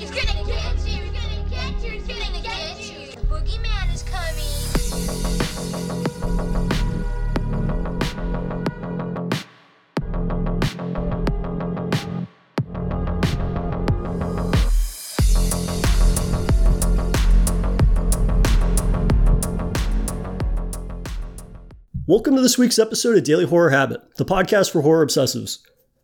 He's gonna get you. He's gonna get you. He's gonna get you. The boogeyman is coming. Welcome to this week's episode of Daily Horror Habit, the podcast for horror obsessives.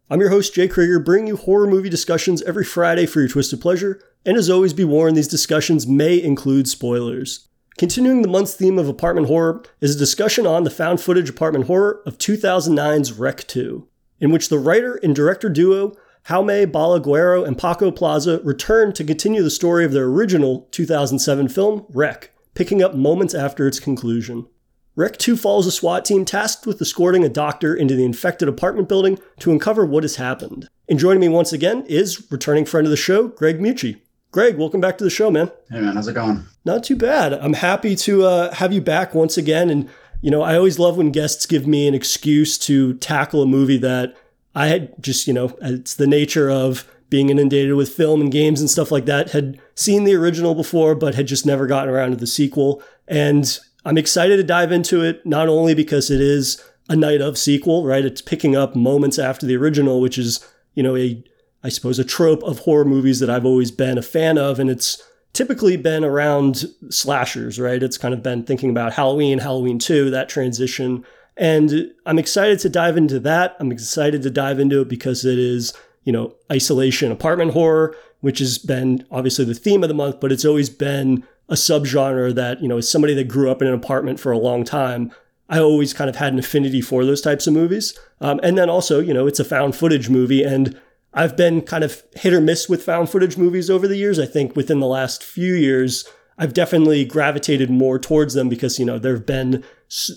I'm your host, Jay Krieger, bringing you horror movie discussions every Friday for your twisted pleasure, and as always, be warned these discussions may include spoilers. Continuing the month's theme of apartment horror is a discussion on the found footage apartment horror of 2009's Rec 2, in which the writer and director duo Jaume Balaguero and Paco Plaza return to continue the story of their original 2007 film, Rec, picking up moments after its conclusion. Rec 2 follows a SWAT team tasked with escorting a doctor into the infected apartment building to uncover what has happened. And joining me once again is returning friend of the show, Greg Mucci. Greg, welcome back to the show, man. Hey man, how's it going? Not too bad. I'm happy to uh, have you back once again. And, you know, I always love when guests give me an excuse to tackle a movie that I had just, you know, it's the nature of being inundated with film and games and stuff like that, had seen the original before, but had just never gotten around to the sequel. And I'm excited to dive into it, not only because it is a night of sequel, right? It's picking up moments after the original, which is, you know, a, I suppose, a trope of horror movies that I've always been a fan of. And it's typically been around slashers, right? It's kind of been thinking about Halloween, Halloween 2, that transition. And I'm excited to dive into that. I'm excited to dive into it because it is, you know, isolation apartment horror, which has been obviously the theme of the month, but it's always been a subgenre that, you know, as somebody that grew up in an apartment for a long time, I always kind of had an affinity for those types of movies. Um, and then also, you know, it's a found footage movie. And I've been kind of hit or miss with found footage movies over the years. I think within the last few years, I've definitely gravitated more towards them because, you know, there have been,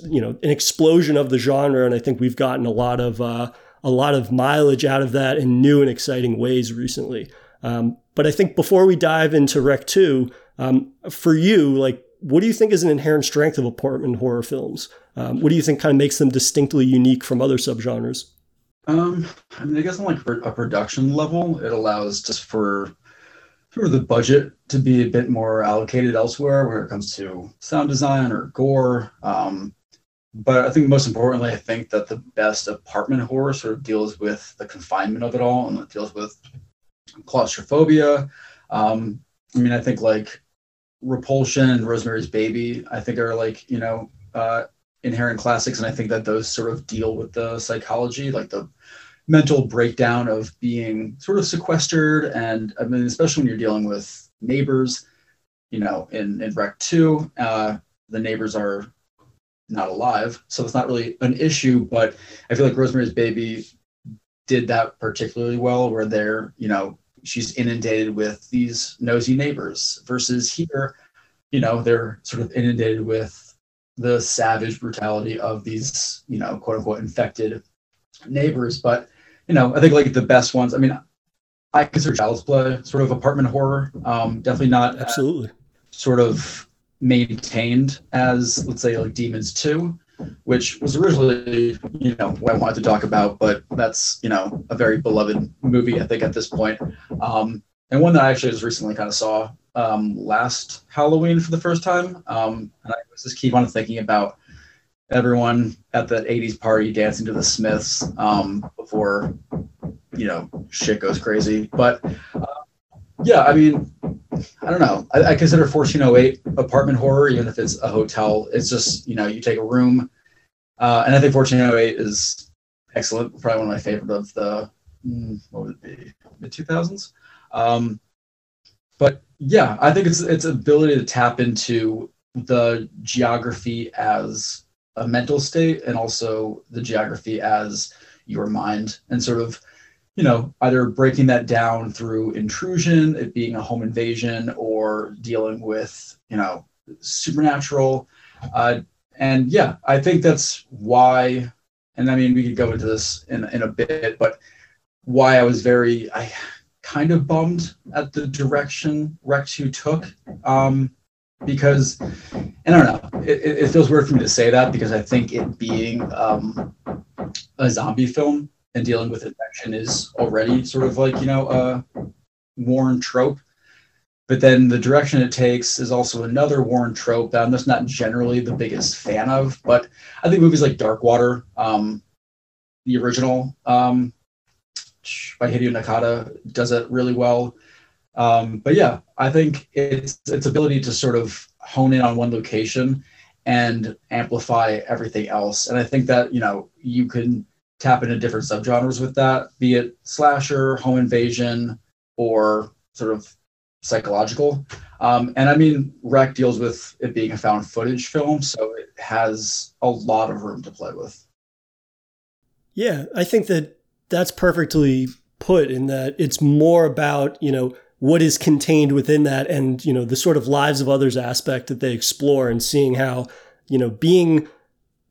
you know, an explosion of the genre. And I think we've gotten a lot of, uh, a lot of mileage out of that in new and exciting ways recently. Um, but I think before we dive into Rec 2, um, for you, like, what do you think is an inherent strength of apartment horror films? Um, what do you think kind of makes them distinctly unique from other subgenres? Um, I mean, I guess on like a production level, it allows just for for the budget to be a bit more allocated elsewhere when it comes to sound design or gore. Um, but I think most importantly, I think that the best apartment horror sort of deals with the confinement of it all and it deals with claustrophobia. Um, I mean, I think like Repulsion and Rosemary's Baby, I think are like, you know, uh, inherent classics. And I think that those sort of deal with the psychology, like the mental breakdown of being sort of sequestered. And I mean, especially when you're dealing with neighbors, you know, in, in Rec 2, uh, the neighbors are not alive. So it's not really an issue, but I feel like Rosemary's Baby did that particularly well, where they're, you know, she's inundated with these nosy neighbors versus here, you know, they're sort of inundated with the savage brutality of these, you know, quote unquote infected neighbors. But, you know, I think like the best ones, I mean, I consider Child's Play sort of apartment horror. Um, definitely not Absolutely. sort of maintained as, let's say, like Demons 2 which was originally, you know, what I wanted to talk about, but that's, you know, a very beloved movie, I think, at this point. Um, and one that I actually just recently kind of saw um, last Halloween for the first time. Um, and I just keep on thinking about everyone at that 80s party dancing to the Smiths um, before, you know, shit goes crazy. But uh, yeah, I mean, I don't know. I, I, consider 1408 apartment horror, even if it's a hotel. It's just, you know, you take a room. Uh, and I think 1408 is excellent. Probably one of my favorite of the, what would it be, mid 2000s. Um, but yeah, I think it's its ability to tap into the geography as a mental state and also the geography as your mind and sort of you know, either breaking that down through intrusion, it being a home invasion, or dealing with, you know, supernatural. Uh, and yeah, I think that's why, and I mean, we could go into this in, in a bit, but why I was very, I kind of bummed at the direction Rec 2 took. Um, because, and I don't know, it, it feels weird for me to say that because I think it being um, a zombie film and dealing with infection is already sort of like you know a worn trope but then the direction it takes is also another worn trope that I'm just not generally the biggest fan of. But I think movies like Dark Water, um, the original um, by Hideo Nakata, does it really well. Um, but yeah, I think it's its ability to sort of hone in on one location and amplify everything else. And I think that you know you can tap into different subgenres with that, be it slasher, home invasion, or sort of psychological. Um, and I mean, Rec deals with it being a found footage film, so it has a lot of room to play with. Yeah, I think that that's perfectly put in that it's more about, you know, what is contained within that and, you know, the sort of lives of others aspect that they explore and seeing how, you know, being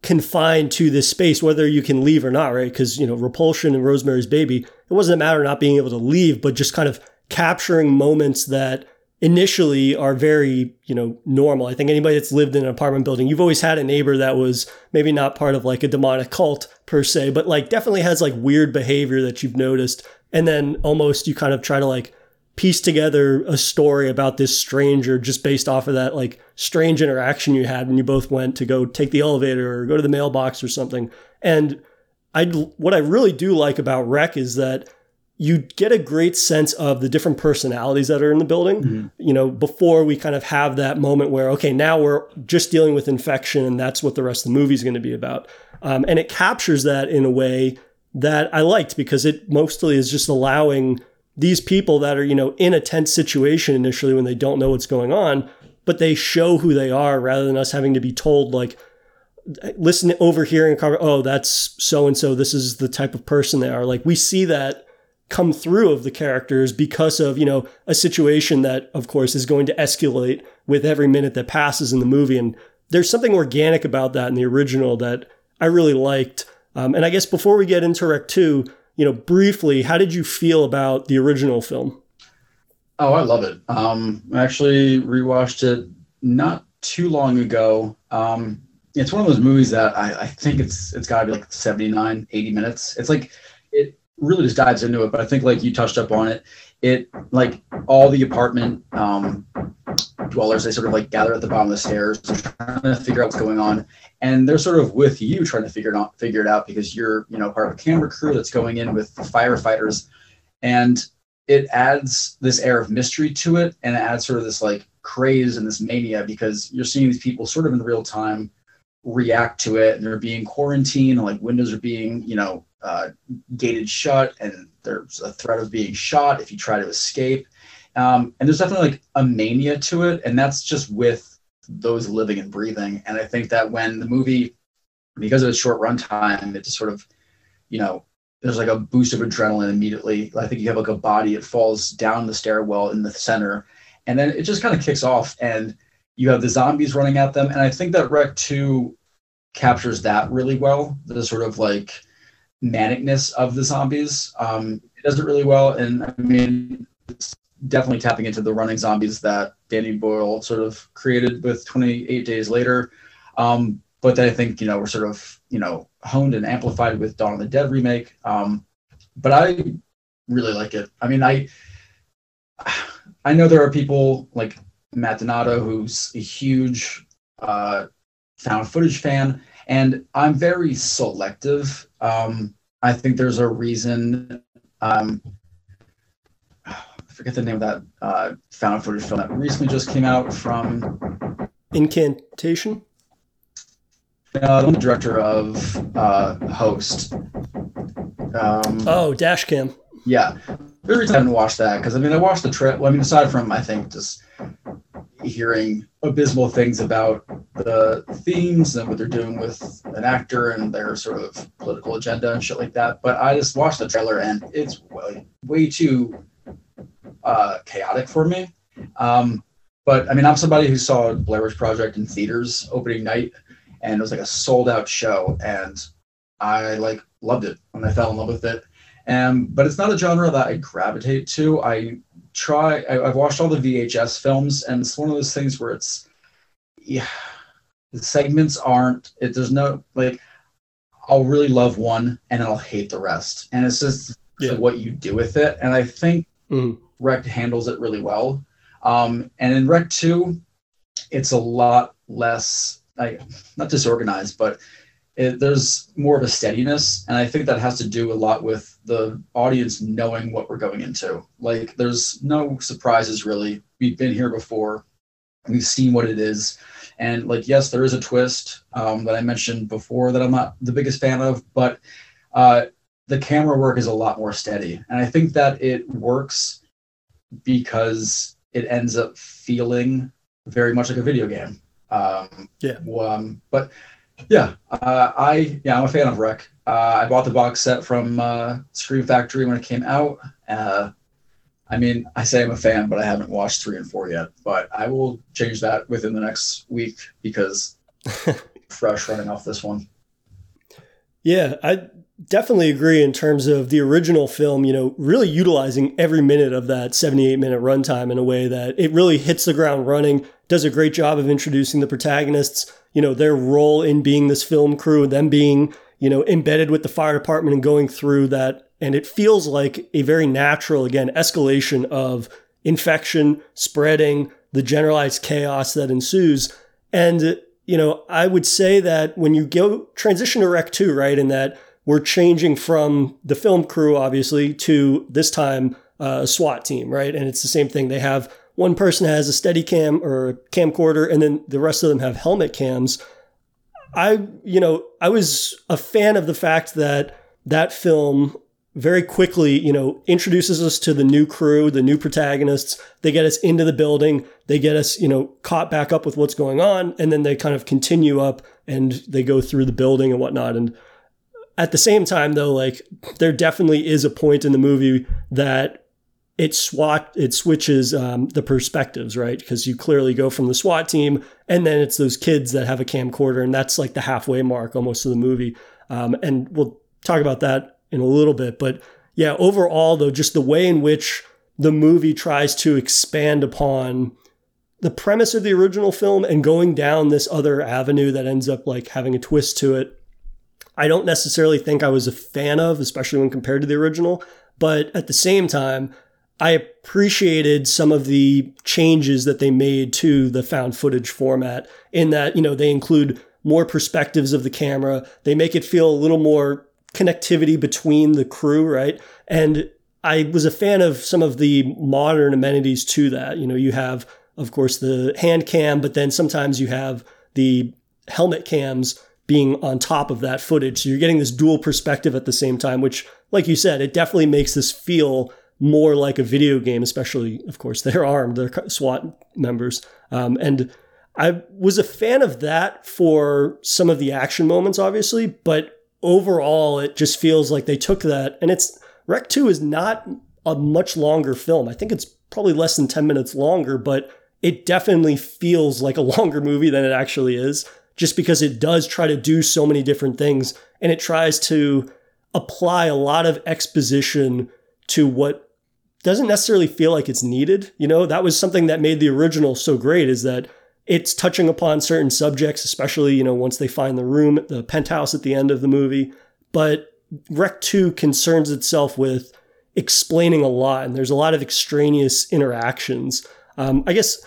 confined to this space, whether you can leave or not, right? Because, you know, Repulsion and Rosemary's Baby, it wasn't a matter of not being able to leave, but just kind of capturing moments that initially are very, you know, normal. I think anybody that's lived in an apartment building, you've always had a neighbor that was maybe not part of like a demonic cult per se, but like definitely has like weird behavior that you've noticed. And then almost you kind of try to like piece together a story about this stranger just based off of that like strange interaction you had when you both went to go take the elevator or go to the mailbox or something. And I what I really do like about Rec is that you get a great sense of the different personalities that are in the building, mm-hmm. you know, before we kind of have that moment where, okay, now we're just dealing with infection and that's what the rest of the movie is going to be about. Um, and it captures that in a way that I liked because it mostly is just allowing these people that are, you know, in a tense situation initially when they don't know what's going on, but they show who they are rather than us having to be told, like, listen, overhearing, a oh, that's so and so, this is the type of person they are. Like, we see that come through of the characters because of you know a situation that of course is going to escalate with every minute that passes in the movie and there's something organic about that in the original that i really liked um, and i guess before we get into rec 2 you know briefly how did you feel about the original film? Oh i love it. Um, i actually rewatched it not too long ago. Um, it's one of those movies that I, I think it's it's got to be like 79 80 minutes. It's like it really just dives into it. But I think like you touched up on it, it like all the apartment um, dwellers, they sort of like gather at the bottom of the stairs, trying to figure out what's going on, and they're sort of with you trying to figure it out, figure it out because you're you know part of a camera crew that's going in with the firefighters, and it adds this air of mystery to it, and it adds sort of this like craze and this mania because you're seeing these people sort of in real time react to it and they're being quarantined and like windows are being you know uh, gated shut and there's a threat of being shot if you try to escape. Um, and there's definitely like a mania to it, and that's just with those living and breathing. And I think that when the movie, because of its short runtime, it just sort of, you know, there's like a boost of adrenaline immediately. I think you have like a body, it falls down the stairwell in the center, and then it just kind of kicks off, and you have the zombies running at them. And I think that Rec 2 captures that really well. The sort of like manicness of the zombies. Um, it does it really well, and I mean, it's definitely tapping into the running zombies that Danny Boyle sort of created with 28 Days Later. Um, but then I think you know we're sort of you know honed and amplified with Dawn of the Dead remake. Um, but I really like it. I mean, I I know there are people like Matt Donato who's a huge uh, found footage fan, and I'm very selective. Um, I think there's a reason. Um, I forget the name of that uh, found footage film that recently just came out from Incantation. Uh, I'm the director of uh, Host. Um, oh, Dashcam. Yeah, there's a reason I haven't watched that because I mean I watched the trip. Well, I mean aside from I think just hearing abysmal things about the themes and what they're doing with an actor and their sort of political agenda and shit like that. But I just watched the trailer and it's way, way too uh, chaotic for me. Um, but I mean, I'm somebody who saw Blair Witch Project in theaters opening night, and it was like a sold out show, and I like loved it and I fell in love with it. And but it's not a genre that I gravitate to. I try. I, have watched all the VHS films, and it's one of those things where it's, yeah, the segments aren't. It, there's no like. I'll really love one, and I'll hate the rest, and it's just yeah. what you do with it. And I think mm. Rec handles it really well. Um, and in Rec 2, it's a lot less, like, not disorganized, but it, there's more of a steadiness. And I think that has to do a lot with the audience knowing what we're going into. Like, there's no surprises really. We've been here before, we've seen what it is. And, like, yes, there is a twist um, that I mentioned before that I'm not the biggest fan of, but uh, the camera work is a lot more steady. And I think that it works because it ends up feeling very much like a video game. Um, Yeah. Um, but yeah, uh, I yeah I'm a fan of Rec. Uh, I bought the box set from uh, Scream Factory when it came out. Uh, I mean, I say I'm a fan, but I haven't watched three and four yet. But I will change that within the next week because fresh running off this one. Yeah, I definitely agree in terms of the original film, you know, really utilizing every minute of that 78 minute runtime in a way that it really hits the ground running, does a great job of introducing the protagonists, you know, their role in being this film crew, them being, you know, embedded with the fire department and going through that. And it feels like a very natural, again, escalation of infection, spreading, the generalized chaos that ensues. And, you know, I would say that when you go transition to Rec 2, right, in that we're changing from the film crew, obviously, to this time uh, a SWAT team, right? And it's the same thing. They have one person has a steady cam or a camcorder, and then the rest of them have helmet cams. I, you know, I was a fan of the fact that that film very quickly, you know, introduces us to the new crew, the new protagonists. They get us into the building. They get us, you know, caught back up with what's going on. And then they kind of continue up and they go through the building and whatnot. And at the same time, though, like there definitely is a point in the movie that it SWAT it switches um, the perspectives, right? Because you clearly go from the SWAT team, and then it's those kids that have a camcorder, and that's like the halfway mark almost of the movie. Um, and we'll talk about that in a little bit, but yeah, overall though, just the way in which the movie tries to expand upon the premise of the original film and going down this other avenue that ends up like having a twist to it. I don't necessarily think I was a fan of, especially when compared to the original, but at the same time, I appreciated some of the changes that they made to the found footage format in that, you know, they include more perspectives of the camera. They make it feel a little more connectivity between the crew, right? And I was a fan of some of the modern amenities to that. You know, you have, of course, the hand cam, but then sometimes you have the helmet cams being on top of that footage. So you're getting this dual perspective at the same time, which, like you said, it definitely makes this feel more like a video game, especially, of course, they're armed, they're SWAT members. Um, and I was a fan of that for some of the action moments, obviously, but overall, it just feels like they took that. And it's Rec 2 is not a much longer film. I think it's probably less than 10 minutes longer, but it definitely feels like a longer movie than it actually is, just because it does try to do so many different things and it tries to apply a lot of exposition to what doesn't necessarily feel like it's needed. You know, that was something that made the original so great is that it's touching upon certain subjects, especially, you know, once they find the room, the penthouse at the end of the movie. But Rec 2 concerns itself with explaining a lot, and there's a lot of extraneous interactions. Um, I guess,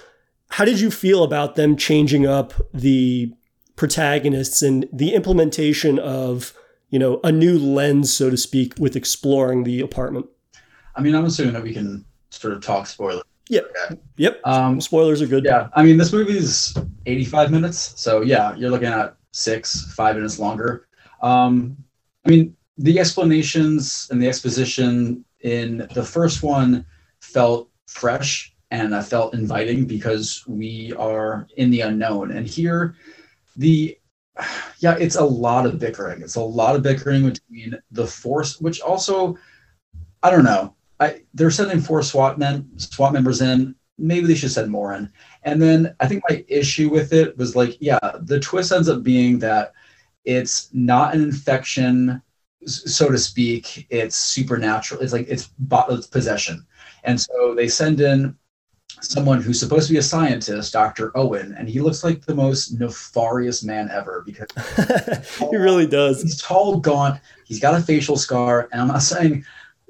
how did you feel about them changing up the protagonists and the implementation of, you know, a new lens, so to speak, with exploring the apartment? I mean, I'm assuming that we can sort of talk spoiler. Yep. Yep. Um, Spoilers are good. yeah, I mean, this movie is 85 minutes, so yeah, you're looking at six, five minutes longer. Um, I mean, the explanations and the exposition in the first one felt fresh and I felt inviting because we are in the unknown. And here, the yeah, it's a lot of bickering. It's a lot of bickering between the force, which also, I don't know. I they're sending four SWAT men, SWAT members in. Maybe they should send more in. And then I think my issue with it was like, yeah, the twist ends up being that it's not an infection, so to speak. It's supernatural. It's like it's, it's possession. And so they send in someone who's supposed to be a scientist, Dr. Owen, and he looks like the most nefarious man ever because he really does. he's tall, gaunt, he's got a facial scar. And I'm not saying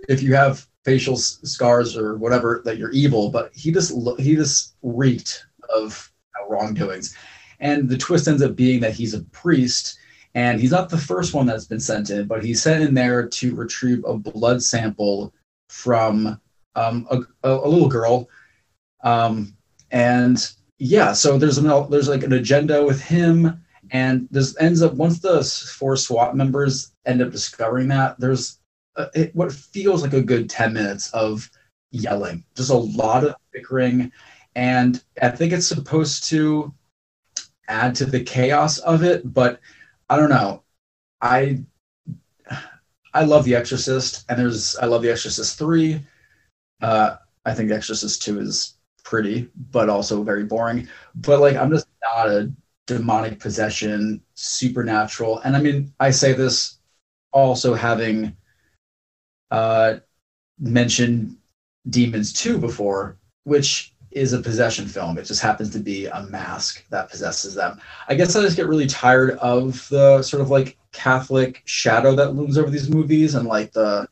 if you have facial scars or whatever that you're evil, but he just lo- he just reeked of you know, wrongdoings. And the twist ends up being that he's a priest, and he's not the first one that's been sent in, but he's sent in there to retrieve a blood sample from um, a, a, a little girl. Um, and yeah, so there's an there's like an agenda with him, and this ends up once the four SWAT members end up discovering that there's a, it, what feels like a good 10 minutes of yelling, just a lot of bickering, and I think it's supposed to add to the chaos of it, but I don't know. I I love The Exorcist, and there's I love The Exorcist three. Uh, I think The Exorcist two is pretty, but also very boring. But like, I'm just not a demonic possession, supernatural, and I mean, I say this also having uh, mentioned Demons two before, which is a possession film. It just happens to be a mask that possesses them. I guess I just get really tired of the sort of like Catholic shadow that looms over these movies and like the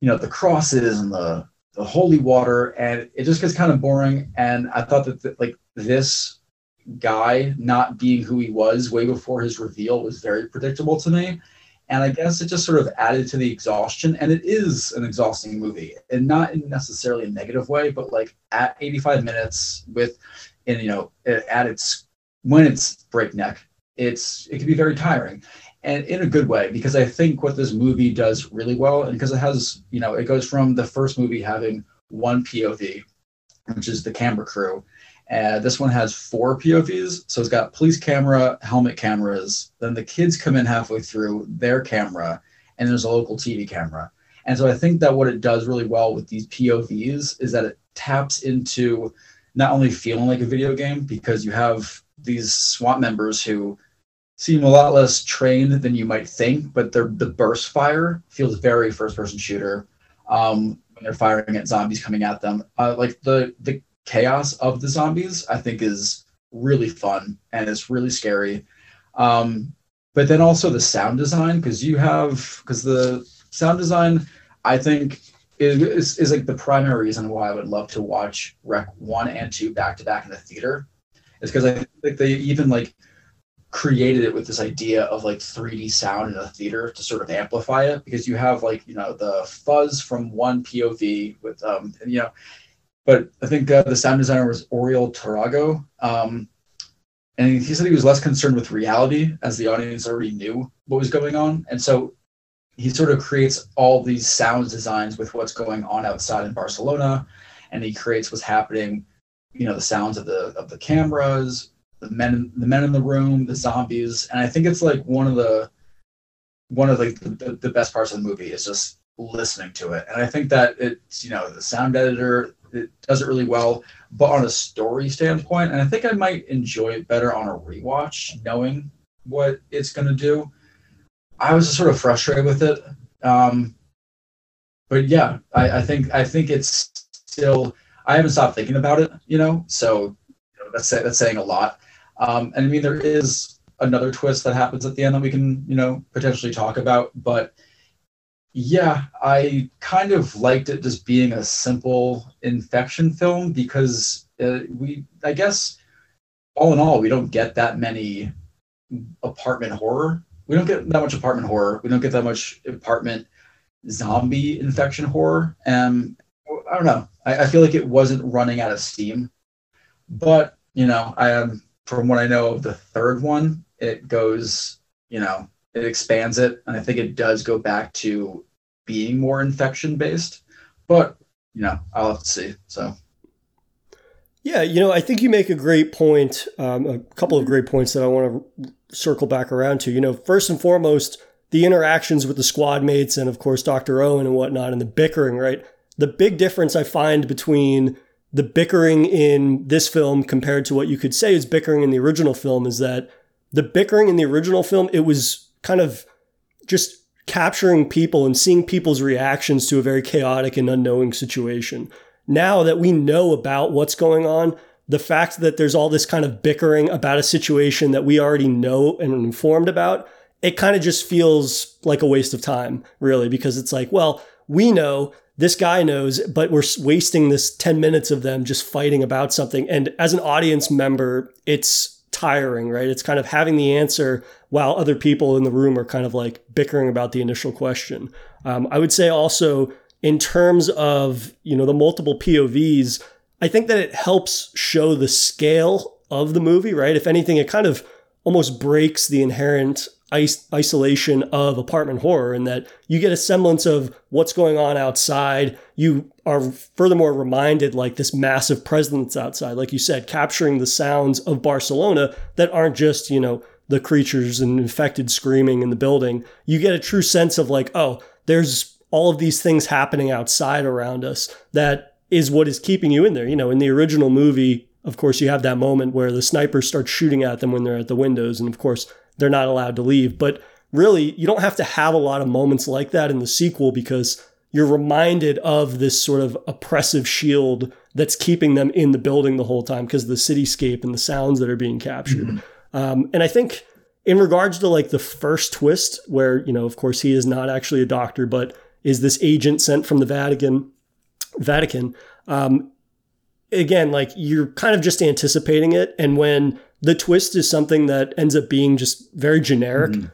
you know the crosses and the the holy water and it just gets kind of boring and I thought that th- like this guy not being who he was way before his reveal was very predictable to me and I guess it just sort of added to the exhaustion and it is an exhausting movie and not in necessarily a negative way but like at 85 minutes with and you know at its when it's breakneck it's it can be very tiring and in a good way because i think what this movie does really well and because it has you know it goes from the first movie having one pov which is the camera crew uh, this one has four povs so it's got police camera helmet cameras. Then the kids come in halfway through their camera and there's a local tv camera. And so i think that what it does really well with these povs is that it taps into not only feeling like a video game because you have these SWAT members who seem a lot less trained than you might think, but the burst fire feels very first person shooter. Um, when they're firing at zombies coming at them, uh, like the the chaos of the zombies, I think is really fun and it's really scary. Um, but then also the sound design because you have because the sound design, I think. Is, is, like the primary reason why I would love to watch Rec one and two back to back in the theater, is because I think they even like created it with this idea of like 3D sound in a theater to sort of amplify it because you have like you know the fuzz from one POV with um and, you know but I think uh, the sound designer was Oriol Tarragó um and he said he was less concerned with reality as the audience already knew what was going on. And so he sort of creates all these sound designs with what's going on outside in Barcelona and he creates what's happening you know the sounds of the of the cameras the men the men in the room the zombies. And i think it's like one of the one of like the, the, the best parts of the movie is just listening to it. And i think that it's you know the sound editor it does it really well but on a story standpoint and i think i might enjoy it better on a rewatch knowing what it's going to do i was sort of frustrated with it um but yeah I, I think i think it's still i haven't stopped thinking about it you know so you know, that's that's saying a lot um, and I mean, there is another twist that happens at the end that we can, you know, potentially talk about. But yeah, I kind of liked it just being a simple infection film because uh, we, I guess, all in all, we don't get that many apartment horror. We don't get that much apartment horror. We don't get that much apartment zombie infection horror. And I don't know. I, I feel like it wasn't running out of steam. But, you know, I am from what I know of the third one, it goes, you know, it expands it, and I think it does go back to being more infection based. But you know, I'll have to see. So Yeah, you know, I think you make a great point, um, a couple of great points that I want to circle back around to. You know, first and foremost, the interactions with the squad mates and, of course, Dr. Owen and whatnot, and the bickering, right? The big difference I find between the bickering in this film compared to what you could say is bickering in the original film is that the bickering in the original film, it was kind of just capturing people and seeing people's reactions to a very chaotic and unknowing situation. Now that we know about what's going on, the fact that there's all this kind of bickering about a situation that we already know and informed about, it kind of just feels like a waste of time, really, because it's like, well, we know this guy knows, but we're wasting this 10 minutes of them just fighting about something. And as an audience member, it's tiring, right? It's kind of having the answer while other people in the room are kind of like bickering about the initial question. Um, I would say also in terms of, you know, the multiple POVs, I think that it helps show the scale of the movie, right? If anything, it kind of almost breaks the inherent isolation of apartment horror in that you get a semblance of what's going on outside. You are furthermore reminded like this massive presence outside, like you said, capturing the sounds of Barcelona that aren't just, you know, the creatures and infected screaming in the building. You get a true sense of like, oh, there's all of these things happening outside around us that is what is keeping you in there. You know, in the original movie, of course, you have that moment where the snipers start shooting at them when they're at the windows. And of course, they're not allowed to leave. But really, you don't have to have a lot of moments like that in the sequel because you're reminded of this sort of oppressive shield that's keeping them in the building the whole time because of the cityscape and the sounds that are being captured. Mm-hmm. Um, and I think in regards to like the first twist, where, you know, of course, he is not actually a doctor, but is this agent sent from the Vatican, Vatican, um, again, like you're kind of just anticipating it. And when the twist is something that ends up being just very generic. Mm-hmm.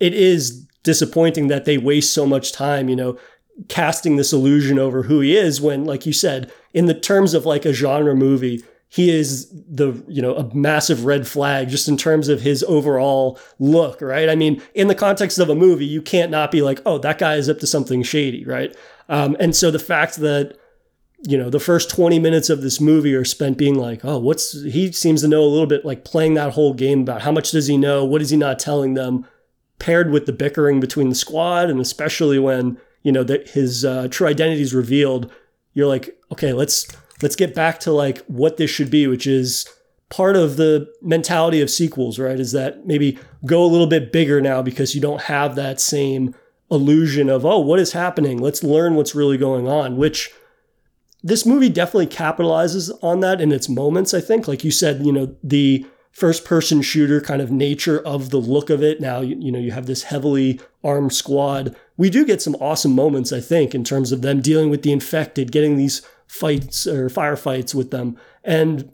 It is disappointing that they waste so much time, you know, casting this illusion over who he is when, like you said, in the terms of like a genre movie, he is the, you know, a massive red flag just in terms of his overall look, right? I mean, in the context of a movie, you can't not be like, oh, that guy is up to something shady, right? Um, and so the fact that you know, the first 20 minutes of this movie are spent being like, oh, what's he seems to know a little bit like playing that whole game about how much does he know? What is he not telling them? Paired with the bickering between the squad, and especially when, you know, that his uh, true identity is revealed, you're like, okay, let's let's get back to like what this should be, which is part of the mentality of sequels, right? Is that maybe go a little bit bigger now because you don't have that same illusion of, oh, what is happening? Let's learn what's really going on, which this movie definitely capitalizes on that in its moments, I think. Like you said, you know, the first person shooter kind of nature of the look of it. Now, you, you, know, you have this heavily armed squad. We do get some awesome moments, I think, in terms of them dealing with the infected, getting these fights or firefights with them. And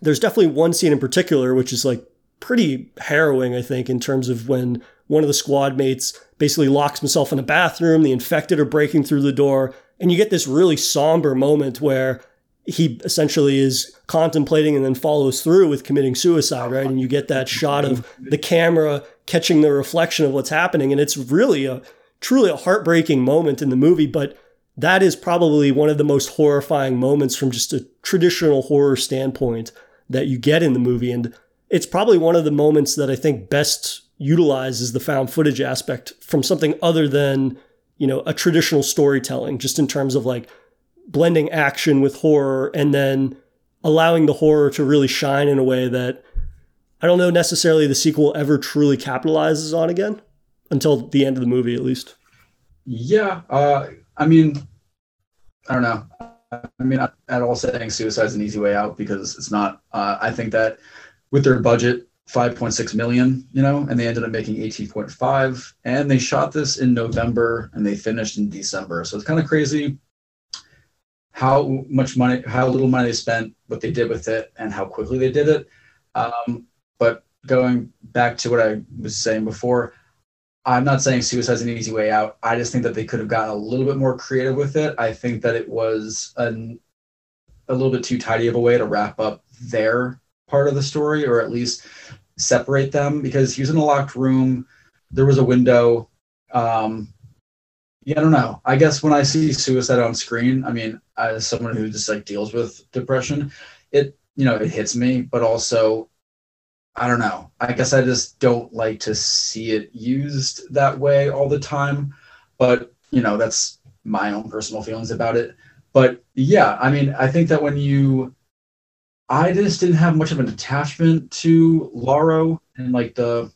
there's definitely one scene in particular, which is like pretty harrowing, I think, in terms of when one of the squad mates basically locks himself in a bathroom, the infected are breaking through the door, and you get this really somber moment where he essentially is contemplating and then follows through with committing suicide, right? And you get that shot of the camera catching the reflection of what's happening. And it's really a truly a heartbreaking moment in the movie, but that is probably one of the most horrifying moments from just a traditional horror standpoint that you get in the movie. And it's probably one of the moments that I think best utilizes the found footage aspect from something other than you know, a traditional storytelling, just in terms of like blending action with horror and then allowing the horror to really shine in a way that I don't know necessarily the sequel ever truly capitalizes on again until the end of the movie, at least. Yeah. Uh, I mean, I don't know. I mean, at all saying suicide's an easy way out because it's not. Uh, I think that with their budget, 5.6 million, you know, and they ended up making 18.5. And they shot this in November and they finished in December. So it's kind of crazy how much money, how little money they spent, what they did with it, and how quickly they did it. Um, but going back to what I was saying before, I'm not saying suicide is an easy way out. I just think that they could have gotten a little bit more creative with it. I think that it was an, a little bit too tidy of a way to wrap up their part of the story, or at least separate them because he was in a locked room. There was a window. Um, yeah, I don't know. I guess when I see suicide on screen, I mean, as someone who just like deals with depression, it you know it hits me, but also I don't know. I guess I just don't like to see it used that way all the time. But you know, that's my own personal feelings about it. But yeah, I mean, I think that when you I just didn't have much of an attachment to Lauro and like the,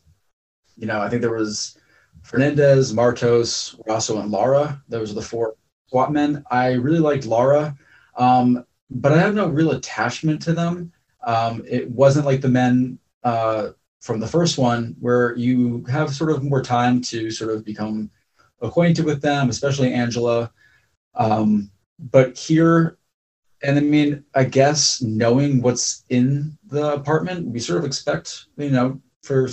you know, I think there was Fernandez, Martos, Rosso, and Lara. Those are the four SWAT men. I really liked Lara, um, but I have no real attachment to them. Um, it wasn't like the men uh, from the first one where you have sort of more time to sort of become acquainted with them, especially Angela. Um, but here, and I mean, I guess knowing what's in the apartment, we sort of expect, you know, for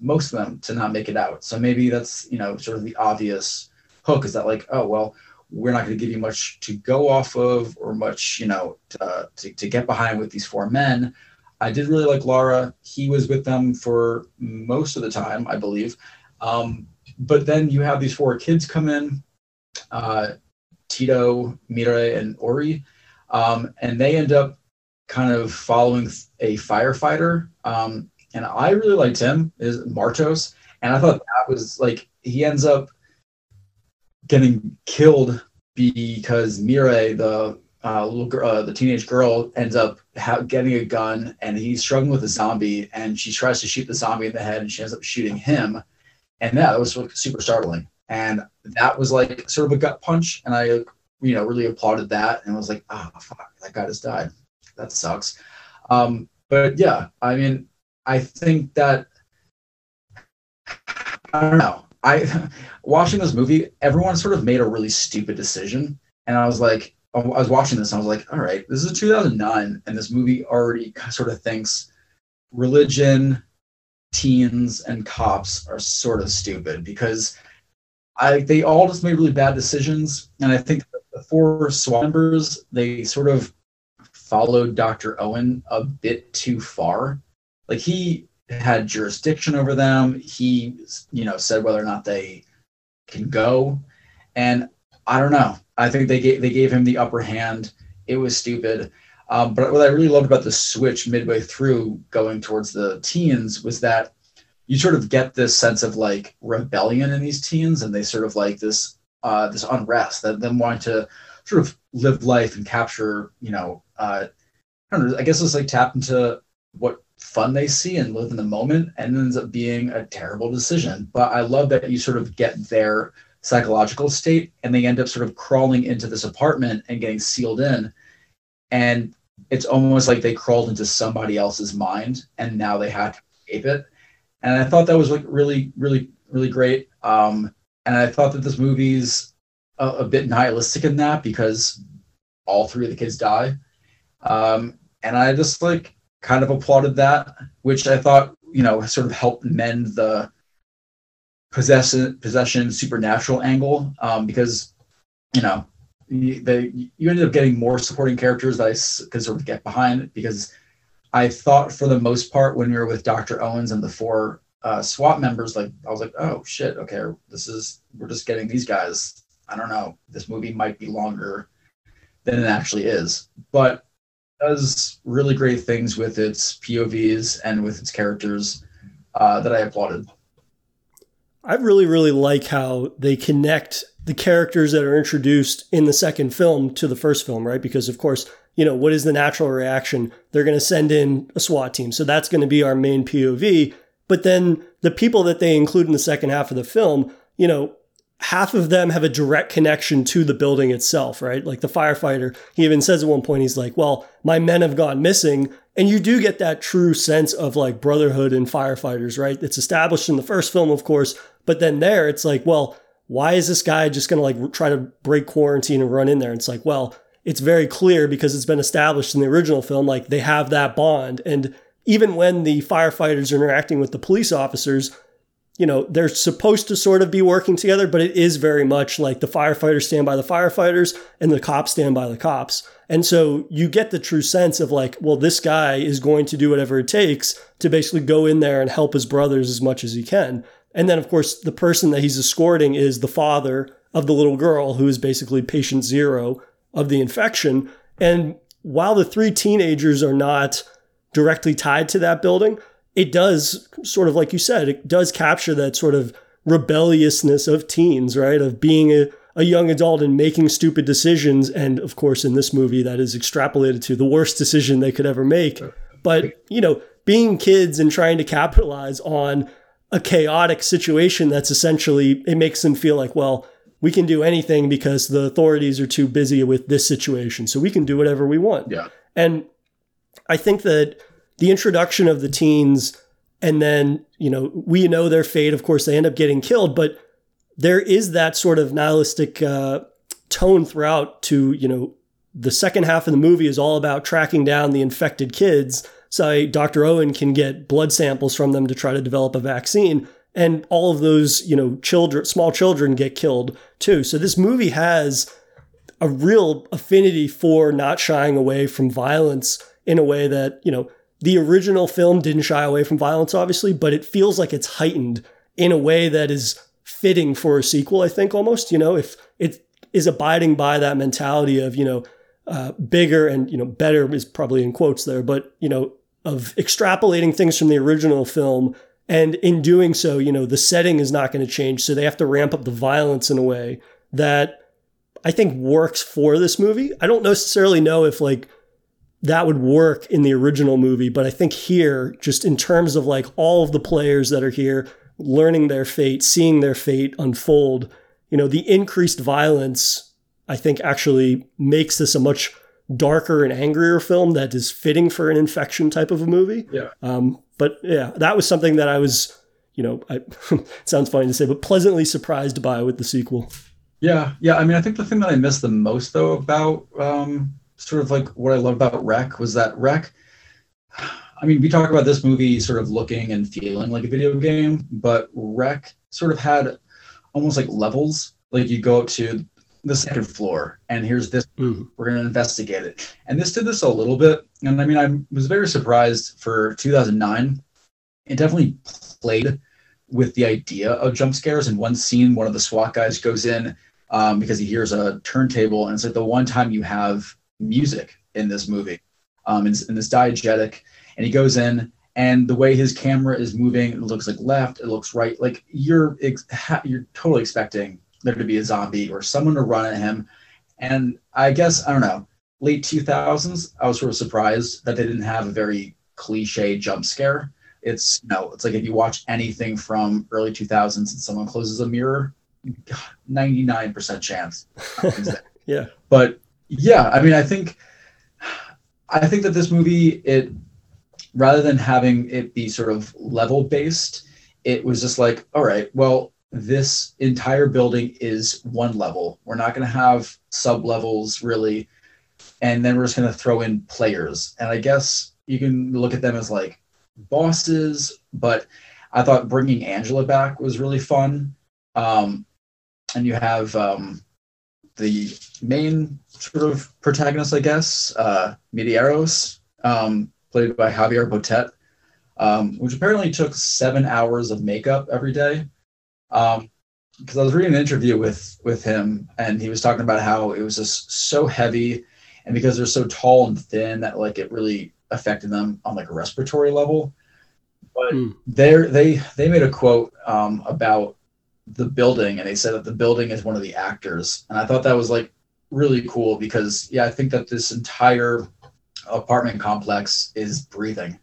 most of them to not make it out. So maybe that's, you know, sort of the obvious hook is that like, oh, well, we're not going to give you much to go off of or much, you know, to, to, to get behind with these four men. I did really like Lara. He was with them for most of the time, I believe. Um, but then you have these four kids come in uh, Tito, Mirai, and Ori. Um, and they end up kind of following a firefighter. Um, and I really liked him, is Martos. And I thought that was like, he ends up getting killed because Mirai, the uh, little girl, uh, the teenage girl, ends up ha- getting a gun and he's struggling with a zombie. And she tries to shoot the zombie in the head and she ends up shooting him. And that was super startling. And that was like sort of a gut punch. And I, you know, really applauded that and was like, oh, fuck, that guy just died. That sucks. Um, but yeah, I mean, I think that, I don't know. I, watching this movie, everyone sort of made a really stupid decision. And I was like, I was watching this and I was like, all right, this is 2009. And this movie already sort of thinks religion, teens, and cops are sort of stupid because I they all just made really bad decisions, and I think the four SWAT members they sort of followed Dr. Owen a bit too far. Like he had jurisdiction over them. He, you know, said whether or not they can go, and I don't know. I think they gave they gave him the upper hand. It was stupid. Um, but what I really loved about the switch midway through going towards the teens was that you sort of get this sense of like rebellion in these teens and they sort of like this uh, this unrest that them wanting to sort of live life and capture you know uh, I know I guess it's like tap into what fun they see and live in the moment and ends up being a terrible decision. But I love that you sort of get their psychological state and they end up sort of crawling into this apartment and getting sealed in. And it's almost like they crawled into somebody else's mind and now they have to escape it and I thought that was like really, really, really great. Um, and I thought that this movie's a, a, bit nihilistic in that because all three of the kids die. Um, and I just like kind of applauded that, which I thought you know sort of helped mend the possession possession supernatural angle um, because you know they you ended up getting more supporting characters that I could sort of get behind because I thought for the most part when we were with Dr. Owens and the four uh, SWAT members, like I was like, oh shit, okay, this is we're just getting these guys. I don't know, this movie might be longer than it actually is, but does really great things with its POVs and with its characters uh, that I applauded. I really, really like how they connect the characters that are introduced in the second film to the first film, right? Because, of course, you know, what is the natural reaction? They're going to send in a SWAT team. So that's going to be our main POV. But then the people that they include in the second half of the film, you know, half of them have a direct connection to the building itself, right? Like the firefighter, he even says at one point, he's like, well, my men have gone missing. And you do get that true sense of like brotherhood in firefighters, right? It's established in the first film, of course. But then there, it's like, well, why is this guy just going to like try to break quarantine and run in there? And it's like, well, it's very clear because it's been established in the original film, like they have that bond. And even when the firefighters are interacting with the police officers, you know, they're supposed to sort of be working together, but it is very much like the firefighters stand by the firefighters and the cops stand by the cops. And so you get the true sense of like, well, this guy is going to do whatever it takes to basically go in there and help his brothers as much as he can. And then, of course, the person that he's escorting is the father of the little girl who is basically patient zero of the infection. And while the three teenagers are not directly tied to that building, it does sort of like you said, it does capture that sort of rebelliousness of teens, right? Of being a, a young adult and making stupid decisions. And of course, in this movie, that is extrapolated to the worst decision they could ever make. But, you know, being kids and trying to capitalize on a chaotic situation that's essentially, it makes them feel like, well, we can do anything because the authorities are too busy with this situation. So we can do whatever we want. Yeah. And I think that the introduction of the teens and then, you know, we know their fate. Of course, they end up getting killed, but there is that sort of nihilistic uh, tone throughout to, you know, the second half of the movie is all about tracking down the infected kids so Dr. Owen can get blood samples from them to try to develop a vaccine. And all of those, you know, children, small children get killed too. So this movie has a real affinity for not shying away from violence in a way that, you know, the original film didn't shy away from violence, obviously, but it feels like it's heightened in a way that is fitting for a sequel, I think almost, you know, if it is abiding by that mentality of, you know, uh, bigger and, you know, better is probably in quotes there, but, you know, of extrapolating things from the original film. And in doing so, you know, the setting is not going to change. So they have to ramp up the violence in a way that I think works for this movie. I don't necessarily know if like that would work in the original movie, but I think here, just in terms of like all of the players that are here, learning their fate, seeing their fate unfold, you know, the increased violence, I think actually makes this a much darker and angrier film that is fitting for an infection type of a movie. Yeah. Um, but yeah, that was something that I was, you know, I, sounds funny to say, but pleasantly surprised by with the sequel. Yeah, yeah. I mean, I think the thing that I missed the most though about um, sort of like what I love about Rec was that Rec. I mean, we talk about this movie sort of looking and feeling like a video game, but Rec sort of had almost like levels. Like you go up to the second floor and here's this. Mm. we're going to investigate it. And this did this a little bit and i mean i was very surprised for 2009 it definitely played with the idea of jump scares. In one scene one of the swat guys goes in um, because he hears a turntable and it's like the one time you have music in this movie um, and, and it's diegetic. And he goes in and the way his camera is moving it looks like left it looks right. Like you're ex- ha- you're totally expecting there to be a zombie or someone to run at him. And I guess, I don't know, late 2000s, I was sort of surprised that they didn't have a very cliche jump scare. It's, you know, it's like if you watch anything from early 2000s and someone closes a mirror, God, 99% chance. Yeah. But yeah, I mean, I think, I think that this movie, it, rather than having it be sort of level based, it was just like, all right, well, this entire building is one level. We're not going to have sub levels really. And then we're just going to throw in players. And I guess you can look at them as like bosses, but I thought bringing Angela back was really fun. Um, and you have um, the main sort of protagonist, I guess, uh, Medeiros, um, played by Javier Botet, um, which apparently took seven hours of makeup every day um because I was reading an interview with with him and he was talking about how it was just so heavy and because they're so tall and thin that like it really affected them on like a respiratory level but Mm. there they they made a quote um about the building and they said that the building is one of the actors and I thought that was like really cool because yeah I think that this entire apartment complex is breathing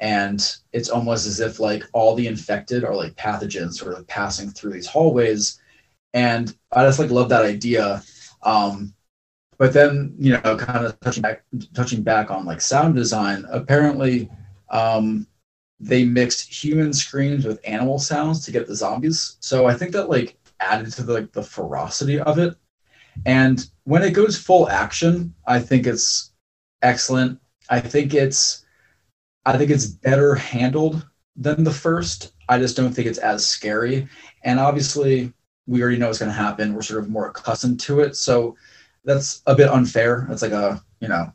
and it's almost as if like all the infected are like pathogens sort of passing through these hallways. And i just like love that idea. Um but then you know kind of touching back touching back on like sound design apparently um they mixed human screams with animal sounds to get the zombies. So i think that like added to the, like the ferocity of it. And when it goes full action i think it's excellent. I think it's I think it's better handled than the first. I just don't think it's as scary. And obviously, we already know what's going to happen. We're sort of more accustomed to it. So that's a bit unfair. That's like a, you know,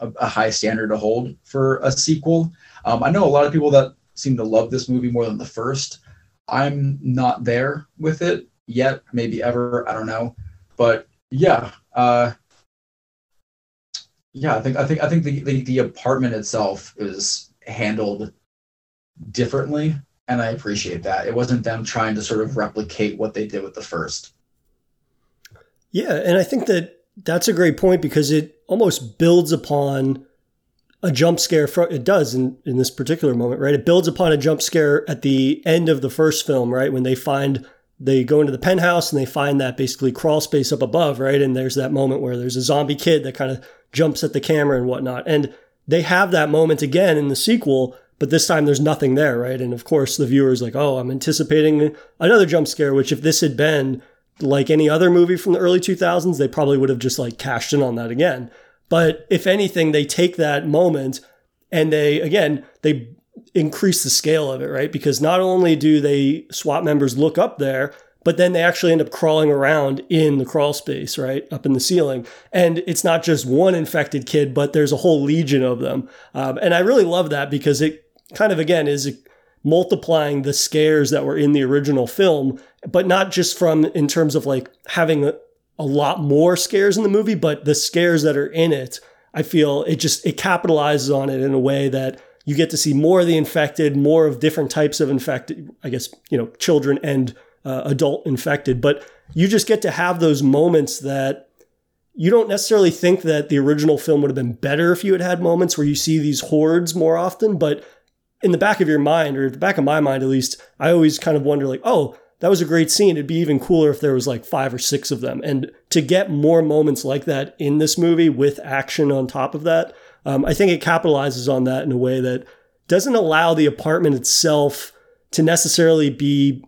a, a high standard to hold for a sequel. Um, I know a lot of people that seem to love this movie more than the first. I'm not there with it yet, maybe ever. I don't know. But yeah, uh, yeah, I think I think I think the, the, the apartment itself is handled differently, and I appreciate that. It wasn't them trying to sort of replicate what they did with the first. Yeah, and I think that that's a great point because it almost builds upon a jump scare. It does in, in this particular moment, right? It builds upon a jump scare at the end of the first film, right? When they find they go into the penthouse and they find that basically crawl space up above, right? And there's that moment where there's a zombie kid that kind of jumps at the camera and whatnot. And they have that moment again in the sequel, but this time there's nothing there, right? And of course, the viewer's like, oh, I'm anticipating another jump scare, which if this had been like any other movie from the early 2000s, they probably would have just like cashed in on that again. But if anything, they take that moment and they, again, they increase the scale of it, right? Because not only do they SWAT members look up there, but then they actually end up crawling around in the crawl space, right? Up in the ceiling. And it's not just one infected kid, but there's a whole legion of them. Um, and I really love that because it kind of, again, is multiplying the scares that were in the original film, but not just from in terms of like having a, a lot more scares in the movie, but the scares that are in it. I feel it just it capitalizes on it in a way that you get to see more of the infected, more of different types of infected, I guess, you know, children and uh, adult infected, but you just get to have those moments that you don't necessarily think that the original film would have been better if you had had moments where you see these hordes more often, but in the back of your mind, or the back of my mind at least, I always kind of wonder like, oh, that was a great scene. It'd be even cooler if there was like five or six of them. And to get more moments like that in this movie with action on top of that, um, I think it capitalizes on that in a way that doesn't allow the apartment itself to necessarily be,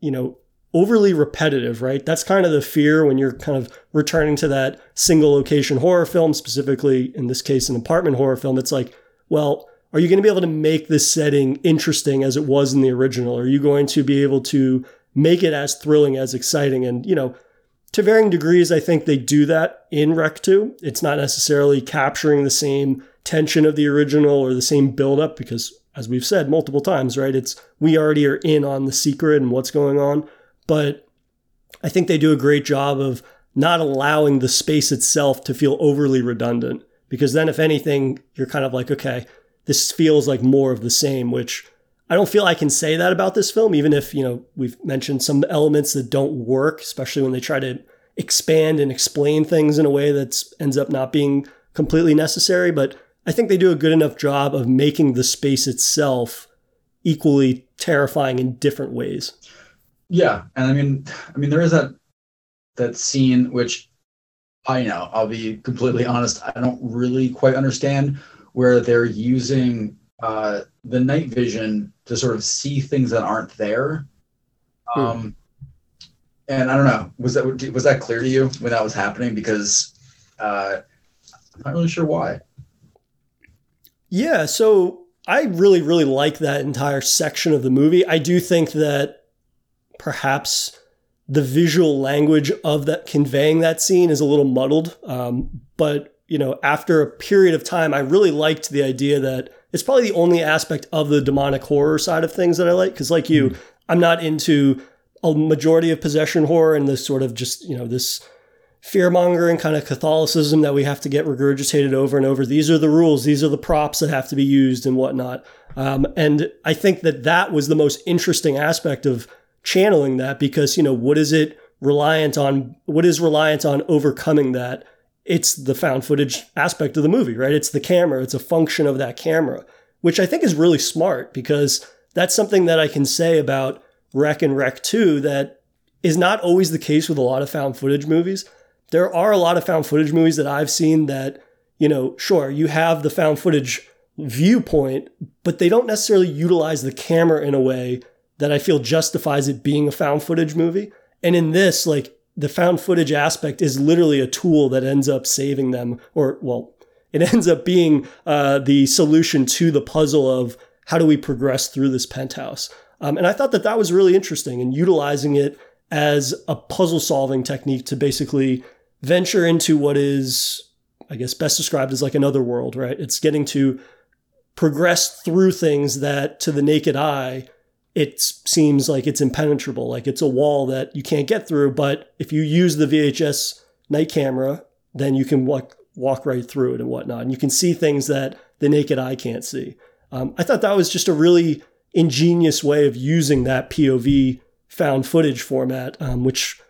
you know, overly repetitive, right? That's kind of the fear when you're kind of returning to that single location horror film, specifically in this case, an apartment horror film. It's like, well, are you going to be able to make this setting interesting as it was in the original? Are you going to be able to make it as thrilling, as exciting? And, you know, to varying degrees, I think they do that in Rec 2. It's not necessarily capturing the same tension of the original or the same buildup because, as we've said multiple times, right, it's we already are in on the secret and what's going on. But I think they do a great job of not allowing the space itself to feel overly redundant because then, if anything, you're kind of like, okay, this feels like more of the same, which I don't feel I can say that about this film, even if, you know, we've mentioned some elements that don't work, especially when they try to expand and explain things in a way that ends up not being completely necessary. But I think they do a good enough job of making the space itself equally terrifying in different ways. Yeah, and I mean, I mean, there is that that scene which I you know I'll be completely honest, I don't really quite understand where they're using uh, the night vision to sort of see things that aren't there. Hmm. Um, and I don't know, was that was that clear to you when that was happening? Because uh, I'm not really sure why. Yeah, so I really, really like that entire section of the movie. I do think that perhaps the visual language of that conveying that scene is a little muddled. Um, but you know, after a period of time, I really liked the idea that it's probably the only aspect of the demonic horror side of things that I like. Cause like you, mm-hmm. I'm not into a majority of possession horror and this sort of just, you know, this fear mongering kind of Catholicism that we have to get regurgitated over and over. These are the rules. These are the props that have to be used and whatnot. Um, and I think that that was the most interesting aspect of channeling that because, you know, what is it reliant on? What is reliant on overcoming that? it's the found footage aspect of the movie, right? It's the camera, it's a function of that camera, which I think is really smart because that's something that I can say about Rec and Rec 2 that is not always the case with a lot of found footage movies. There are a lot of found footage movies that I've seen that, you know, sure, you have the found footage viewpoint, but they don't necessarily utilize the camera in a way that I feel justifies it being a found footage movie. And in this, like, the found footage aspect is literally a tool that ends up saving them, or well, it ends up being uh, the solution to the puzzle of how do we progress through this penthouse. Um, and I thought that that was really interesting and utilizing it as a puzzle solving technique to basically venture into what is, I guess, best described as like another world, right? It's getting to progress through things that to the naked eye it seems like it's impenetrable, like it's a wall that you can't get through. But if you use the VHS night camera, then you can walk walk right through it and whatnot, and you can see things that the naked eye can't see. Um, I thought that was just a really ingenious way of using that POV found footage format, um, which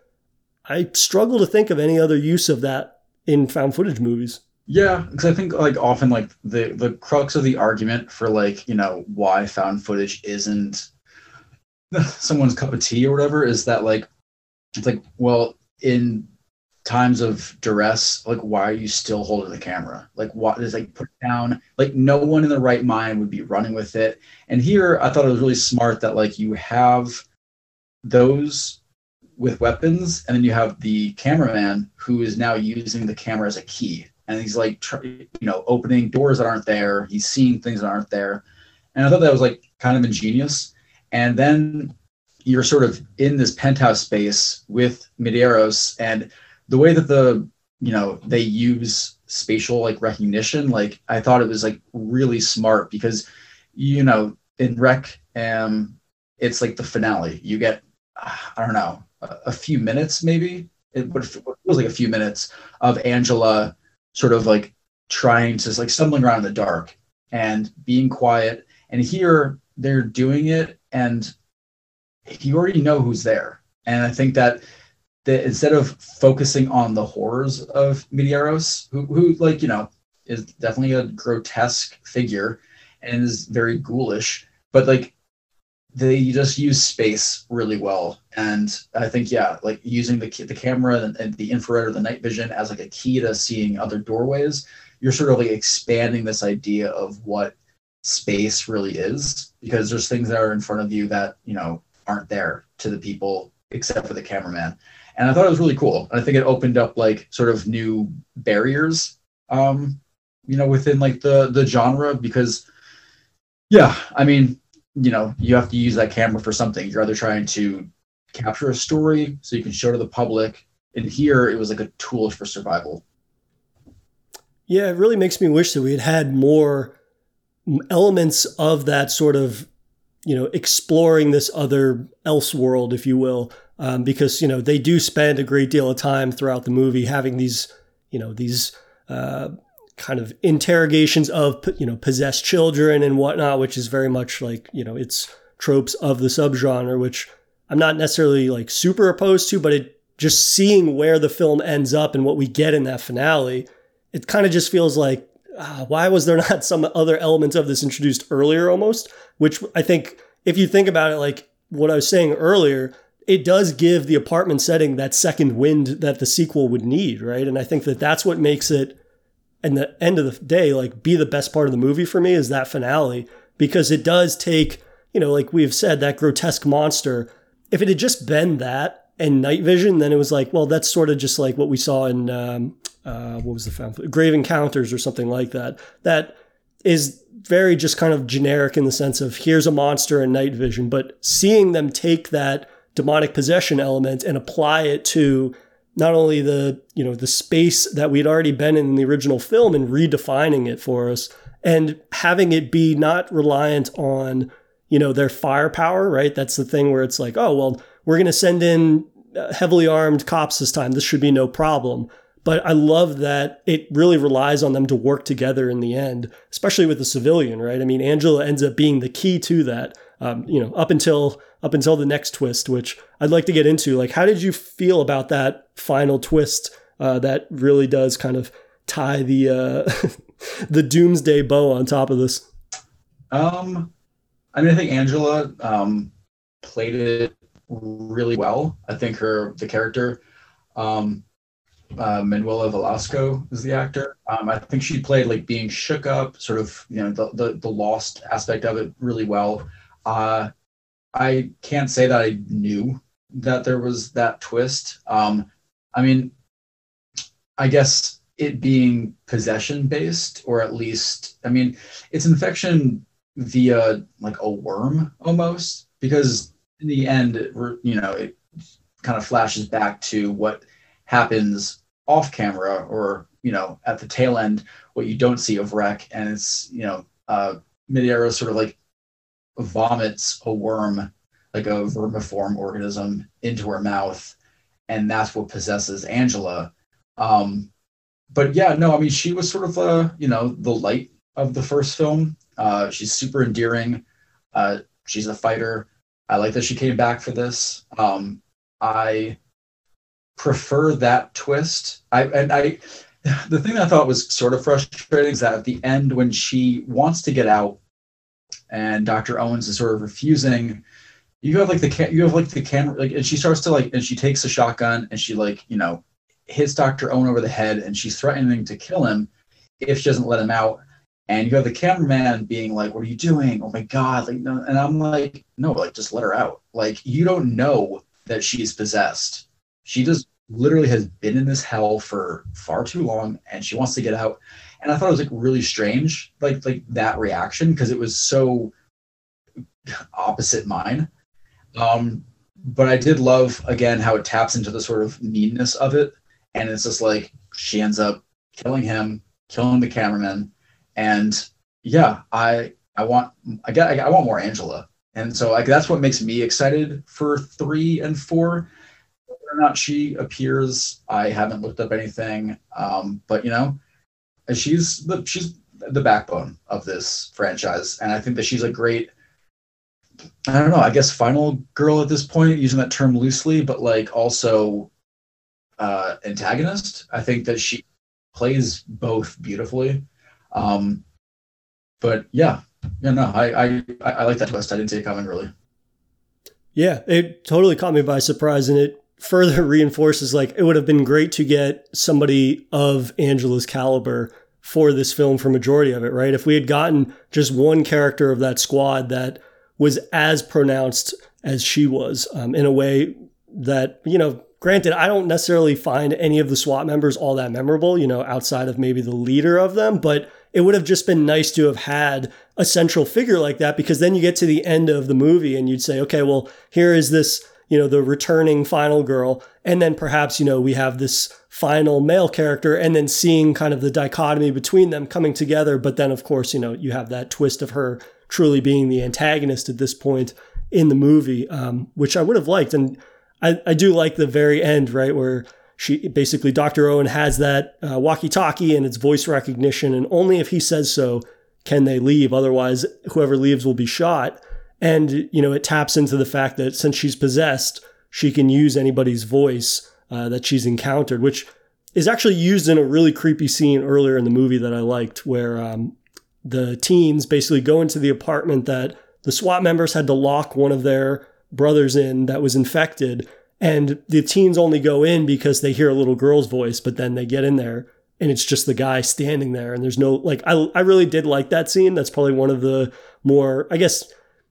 I struggle to think of any other use of that in found footage movies. Yeah, because I think like often like the the crux of the argument for like you know why found footage isn't someone's cup of tea or whatever is that like it's like well in times of duress like why are you still holding the camera? Like what is like put down. Like no one in the right mind would be running with it. And here i thought it was really smart that like you have those with weapons, and then you have the cameraman who is now using the camera as a key, and he's like, tr- you know, opening doors that aren't there. He's seeing things that aren't there, and I thought that was like kind of ingenious. And then you're sort of in this penthouse space with Medeiros, and the way that the you know they use spatial like recognition, like I thought it was like really smart because you know in Rec, um, it's like the finale. You get I don't know a, few minutes maybe. It, it was like a few minutes of Angela sort of like trying to like stumbling around in the dark and being quiet. And here they're doing it, and you already know who's there. And I think that that instead of focusing on the horrors of Medeiros, who, who like you know is definitely a grotesque figure and is very ghoulish, but like they just use space really well. And i think yeah like using the the camera and, and, the infrared or the night vision as like a key to seeing other doorways you're sort of like expanding this idea of what space really is because there's things that are in front of you that you know aren't there to the people except for the cameraman. And i thought it was really cool. I think it opened up like sort of new barriers um you know within like the the genre because yeah i mean you know you have to use that camera for something. You're either trying to capture a story so you can show to the public. And here it was like a tool for survival. Yeah it really makes me wish that we had had more elements of that sort of you know exploring this other else world if you will. Um, because you know they do spend a great deal of time throughout the movie having these you know these uh, kind of interrogations of you know possessed children and whatnot, which is very much like you know it's tropes of the subgenre, which I'm not necessarily like super opposed to, but it just seeing where the film ends up and what we get in that finale, it kind of just feels like uh, why was there not some other elements of this introduced earlier almost? Which I think if you think about it, like what I was saying earlier, it does give the apartment setting that second wind that the sequel would need, right? And I think that that's what makes it and the end of the day, like be the best part of the movie for me is that finale because it does take, you know, like we've said, that grotesque monster. If it had just been that and night vision, then it was like, well, that's sort of just like what we saw in um, uh, what was the film? Grave Encounters or something like that. That is very just kind of generic in the sense of here's a monster and night vision, but seeing them take that demonic possession element and apply it to not only the you know the space that we'd already been in, the original film and redefining it for us and having it be not reliant on you know their firepower right? That's the thing where it's like oh well we're going to send in uh, heavily armed cops this time. This should be no problem. But i love that it really relies on them to work together in the end especially with the civilian right? I mean angela ends up being the key to that um, you know up until up until the next twist, which I'd like to get into. Like, how did you feel about that final twist uh, that really does kind of tie the uh, the doomsday bow on top of this? Um, I mean, I think Angela um, played it really well. I think her the character, um, uh, Manuela Velasco is the actor. Um, I think she played like being shook up, sort of you know the the, the lost aspect of it really well. Uh, I can't say that I knew that there was that twist. Um, I mean, I guess it being possession based, or at least, I mean, it's infection via like a worm almost, because in the end, you know, it kind of flashes back to what happens off camera or, you know, at the tail end, what you don't see of Rec. And it's, you know, uh, Medeiros sort of like vomits a worm, like a vermiform organism, into her mouth, and that's what possesses Angela. Um, but yeah, no, I mean, she was sort of, uh, you know, the light of the first film. Uh, she's super endearing. Uh, she's a fighter. I like that she came back for this. Um, I prefer that twist. I and I, the thing I thought was sort of frustrating is that at the end, when she wants to get out and Dr. Owens is sort of refusing. You have like the you have like the camera like and she starts to like and she takes a shotgun and she like you know hits Dr. Owen over the head and she's threatening to kill him if she doesn't let him out. And you have the cameraman being like, "What are you doing? Oh my god!" Like, no. and I'm like, "No, like just let her out. Like, you don't know that she's possessed. She just literally has been in this hell for far too long and she wants to get out. And I thought it was like really strange, like like that reaction, because it was so opposite mine. Um, but I did love again how it taps into the sort of meanness of it. And it's just like she ends up killing him, killing the cameraman. And yeah, I I want I got I want more Angela. And so like that's what makes me excited for three and four. Whether or not she appears, I haven't looked up anything. Um, but you know, she's the she's the backbone of this franchise. And I think that she's a great I don't know, I guess final girl at this point, using that term loosely, but like also uh antagonist. I think that she plays both beautifully. Um but yeah, yeah, no, I, I, I like that twist. I didn't see it coming really. Yeah, it totally caught me by surprise, and it further reinforces like it would have been great to get somebody of Angela's caliber for this film for majority of it, right? If we had gotten just one character of that squad that was as pronounced as she was, um, in a way that you know, granted, I don't necessarily find any of the SWAT members all that memorable, you know, outside of maybe the leader of them, but it would have just been nice to have had a central figure like that because then you get to the end of the movie and you'd say, okay, well, here is this, you know, the returning final girl. And then perhaps, you know, we have this final male character and then seeing kind of the dichotomy between them coming together. But then, of course, you know, you have that twist of her truly being the antagonist at this point in the movie, um, which I would have liked. And I, I do like the very end, right, where she basically Dr. Owen has that uh, walkie-talkie and it's voice recognition, and only if he says so can they leave. Otherwise, whoever leaves will be shot. And you know, it taps into the fact that since she's possessed, she can use anybody's voice uh, that she's encountered, which is actually used in a really creepy scene earlier in the movie that I liked, where um, the teens basically go into the apartment that the SWAT members had to lock one of their brothers in that was infected and the teens only go in because they hear a little girl's voice, but then they get in there and it's just the guy standing there. And there's no, like, I, I really did like that scene. That's probably one of the more, I guess,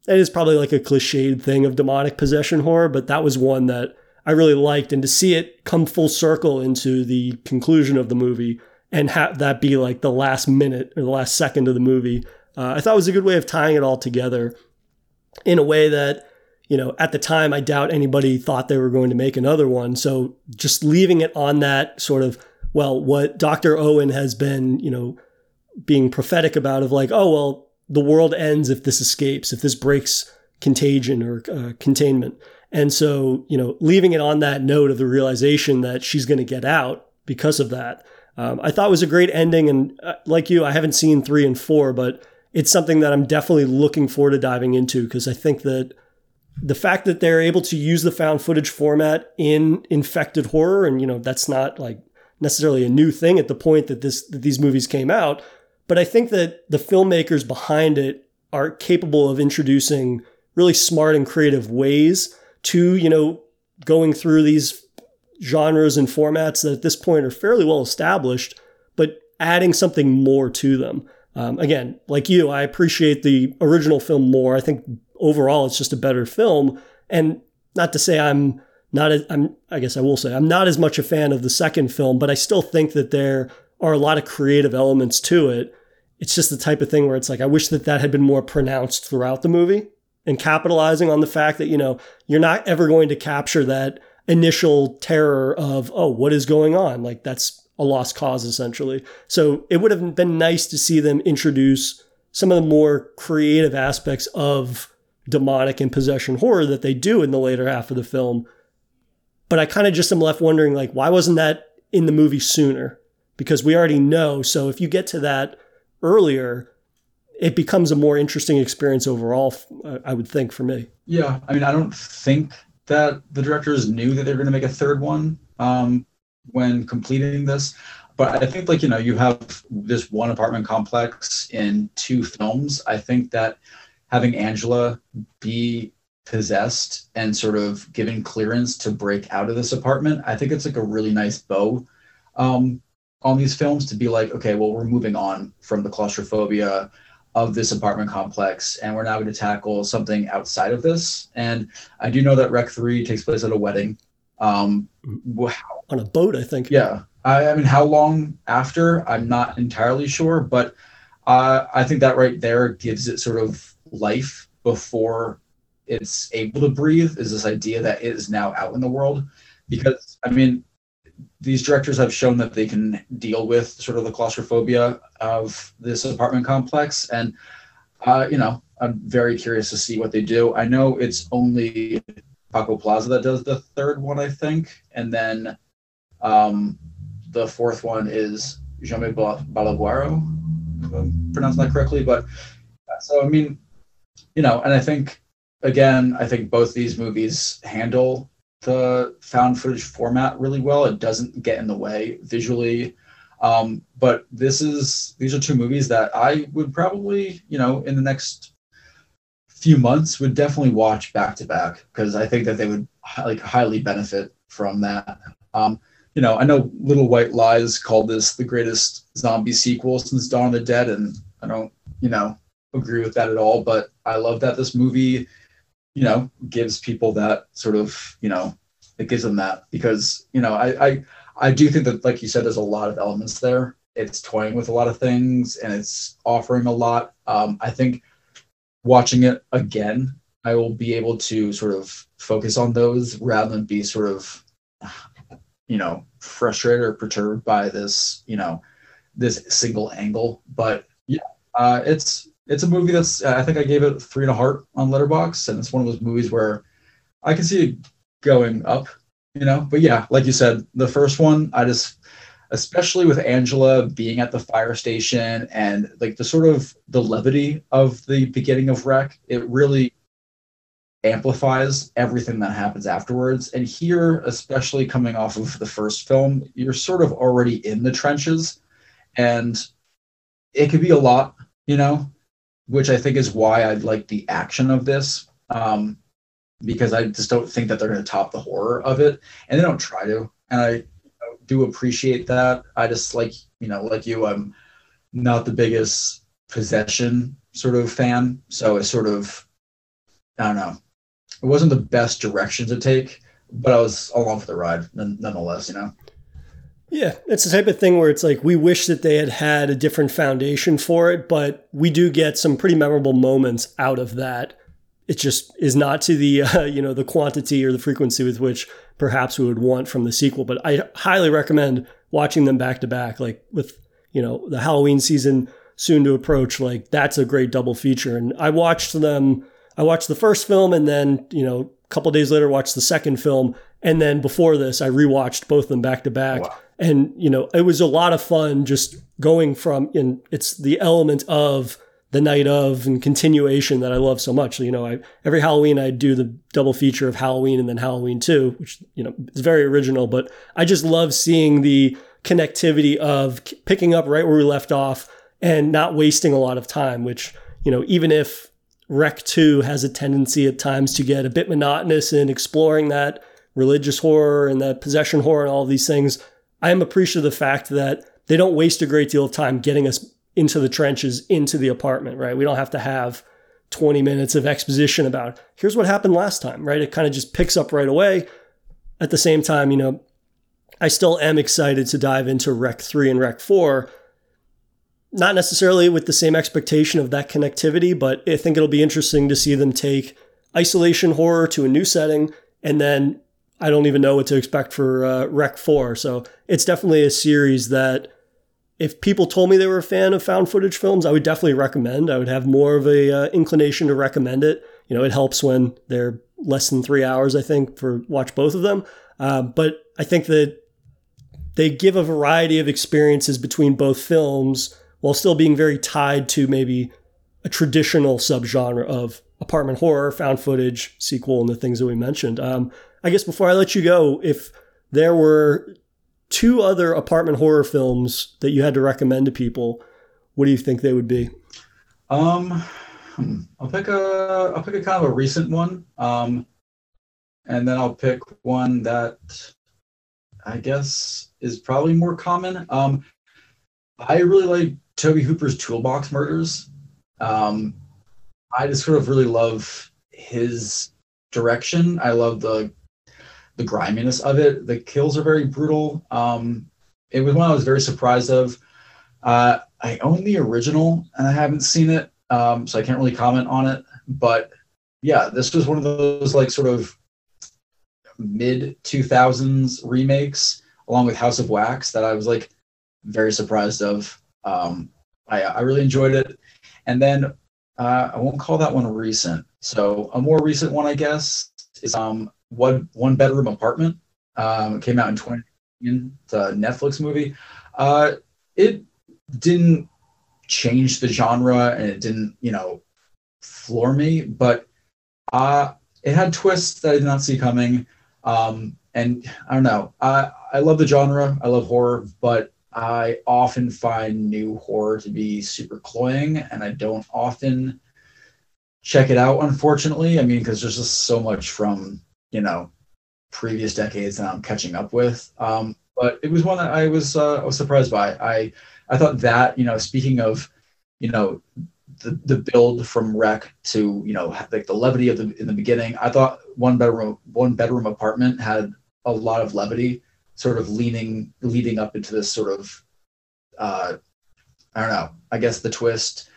that is probably like a cliched thing of demonic possession horror, but that was one that I really liked. And to see it come full circle into the conclusion of the movie and have that be like the last minute or the last second of the movie, uh, I thought was a good way of tying it all together in a way that you know, at the time, I doubt anybody thought they were going to make another one. So just leaving it on that sort of, well, what Dr. Owen has been, you know, being prophetic about of like, oh, well, the world ends if this escapes, if this breaks contagion or uh, containment. And so, you know, leaving it on that note of the realization that she's going to get out because of that, um, I thought was a great ending. And uh, like you, I haven't seen three and four, but it's something that I'm definitely looking forward to diving into because I think that the fact that they're able to use the found footage format in infected horror and you know that's not like necessarily a new thing at the point that this that these movies came out but i think that the filmmakers behind it are capable of introducing really smart and creative ways to you know going through these genres and formats that at this point are fairly well established but adding something more to them um, again like you i appreciate the original film more i think overall it's just a better film. And not to say I'm not, I'm, I guess I will say I'm not as much a fan of the second film, but I still think that there are a lot of creative elements to it. It's just the type of thing where it's like, I wish that that had been more pronounced throughout the movie and capitalizing on the fact that, you know, you're not ever going to capture that initial terror of, oh, what is going on? Like that's a lost cause essentially. So it would have been nice to see them introduce some of the more creative aspects of demonic and possession horror that they do in the later half of the film. But I kind of just am left wondering, like, why wasn't that in the movie sooner? Because we already know. So if you get to that earlier, it becomes a more interesting experience overall, I would think, for me. Yeah. I mean, I don't think that the directors knew that they were going to make a third one um, when completing this. But I think, like, you know, you have this one apartment complex in two films. I think that having Angela be possessed and sort of given clearance to break out of this apartment, I think it's like a really nice bow um, on these films to be like, okay, well, we're moving on from the claustrophobia of this apartment complex, and we're now going to tackle something outside of this. And I do know that Rec Three takes place at a wedding. Um, wow. On a boat, I think. Yeah, I, I mean, how long after? I'm not entirely sure, but uh, I think that right there gives it sort of life before it's able to breathe. Is this idea that it is now out in the world? Because I mean, these directors have shown that they can deal with sort of the claustrophobia of this apartment complex, and uh, you know, I'm very curious to see what they do. I know it's only Paco Plaza that does the third one, I think, and then um, the fourth one is Jaime Balagueró, pronouncing that correctly. But so I mean, you know, and I think again, I think both these movies handle the found footage format really well. It doesn't get in the way visually. Um, but this is these are two movies that I would probably, you know, in the next few months would definitely watch back to back because I think that they would like highly benefit from that. Um, you know, I know Little White Lies called this the greatest zombie sequel since Dawn of the Dead, and I don't, you know, agree with that at all. But I love that this movie you know gives people that sort of you know it gives them that because you know I, I i do think that like you said there's a lot of elements there. It's toying with a lot of things and it's offering a lot. Um, i think watching it again i will be able to sort of focus on those rather than be sort of you know frustrated or perturbed by this you know this single angle. But yeah uh, it's it's a movie that's I think I gave it three and a heart on Letterboxd, and it's one of those movies where I can see it going up, you know. But yeah, like you said, the first one I just, especially with Angela being at the fire station and like the sort of the levity of the beginning of Rec, it really amplifies everything that happens afterwards. And here, especially coming off of the first film, you're sort of already in the trenches, and it could be a lot, you know which I think is why I like the action of this. Um, because I just don't think that they're going to top the horror of it, and they don't try to. And I do appreciate that. I just like you know, like you, I'm not the biggest possession sort of fan, so it's sort of I don't know. It wasn't the best direction to take, but I was along for the ride nonetheless. You know. Yeah, it's the type of thing where it's like we wish that they had had a different foundation for it, but we do get some pretty memorable moments out of that. It just is not to the uh, you know the quantity or the frequency with which perhaps we would want from the sequel. But I highly recommend watching them back to back, like with you know the Halloween season soon to approach. Like that's a great double feature, and I watched them. I watched the first film, and then you know a couple days later watched the second film, and then before this I rewatched both of them back to back. And you know it was a lot of fun just going from in it's the element of the night of and continuation that I love so much. You know, I, every Halloween I do the double feature of Halloween and then Halloween 2, which, you know, is very original, but I just love seeing the connectivity of picking up right where we left off and not wasting a lot of time, which, you know, even if Rec 2 has a tendency at times to get a bit monotonous in exploring that religious horror and that possession horror and all these things, I am appreciative of the fact that they don't waste a great deal of time getting us into the trenches, into the apartment, right? We don't have to have 20 minutes of exposition about here's what happened last time, right? It kind of just picks up right away. At the same time, you know, I still am excited to dive into Rec 3 and Rec 4. Not necessarily with the same expectation of that connectivity, but I think it'll be interesting to see them take isolation horror to a new setting and then I don't even know what to expect for uh, Rec 4. So it's definitely a series that if people told me they were a fan of found footage films, I would definitely recommend. I would have more of a uh, inclination to recommend it. You know, it helps when they're less than three hours, I think, for watch both of them. Uh, but I think that they give a variety of experiences between both films while still being very tied to maybe a traditional subgenre of apartment horror, found footage, sequel, and the things that we mentioned. Um, I guess before I let you go, if there were two other apartment horror films that you had to recommend to people, what do you think they would be? Um, hmm, I'll pick a I'll pick a kind of a recent one. Um, and then I'll pick one that I guess is probably more common. Um, I really like Tobe Hooper's Toolbox Murders. Um, I just sort of really love his direction. I love the the griminess of it. The kills are very brutal. Um, it was one I was very surprised of. Uh, I own the original and I haven't seen it, um, so I can't really comment on it. But yeah, this was one of those like sort of mid 2000s remakes along with House of Wax that I was like very surprised of. Um, I, I really enjoyed it. And then uh, I won't call that one recent. So a more recent one, I guess, is um one one bedroom apartment. Um, came out in 2019. It's a Netflix movie. Uh, it didn't change the genre and it didn't, you know, floor me, but uh, it had twists that I did not see coming. Um, and I don't know. I I love the genre. I love horror, but I often find new horror to be super cloying, and I don't often check it out. Unfortunately, I mean, because there's just so much from you know previous decades that I'm catching up with. Um, but it was one that I was uh, I was surprised by. I I thought that you know, speaking of you know the, the build from Rec to you know like the levity of the in the beginning. I thought one bedroom one bedroom apartment had a lot of levity, sort of leaning leading up into this sort of uh, I don't know. I guess the twist,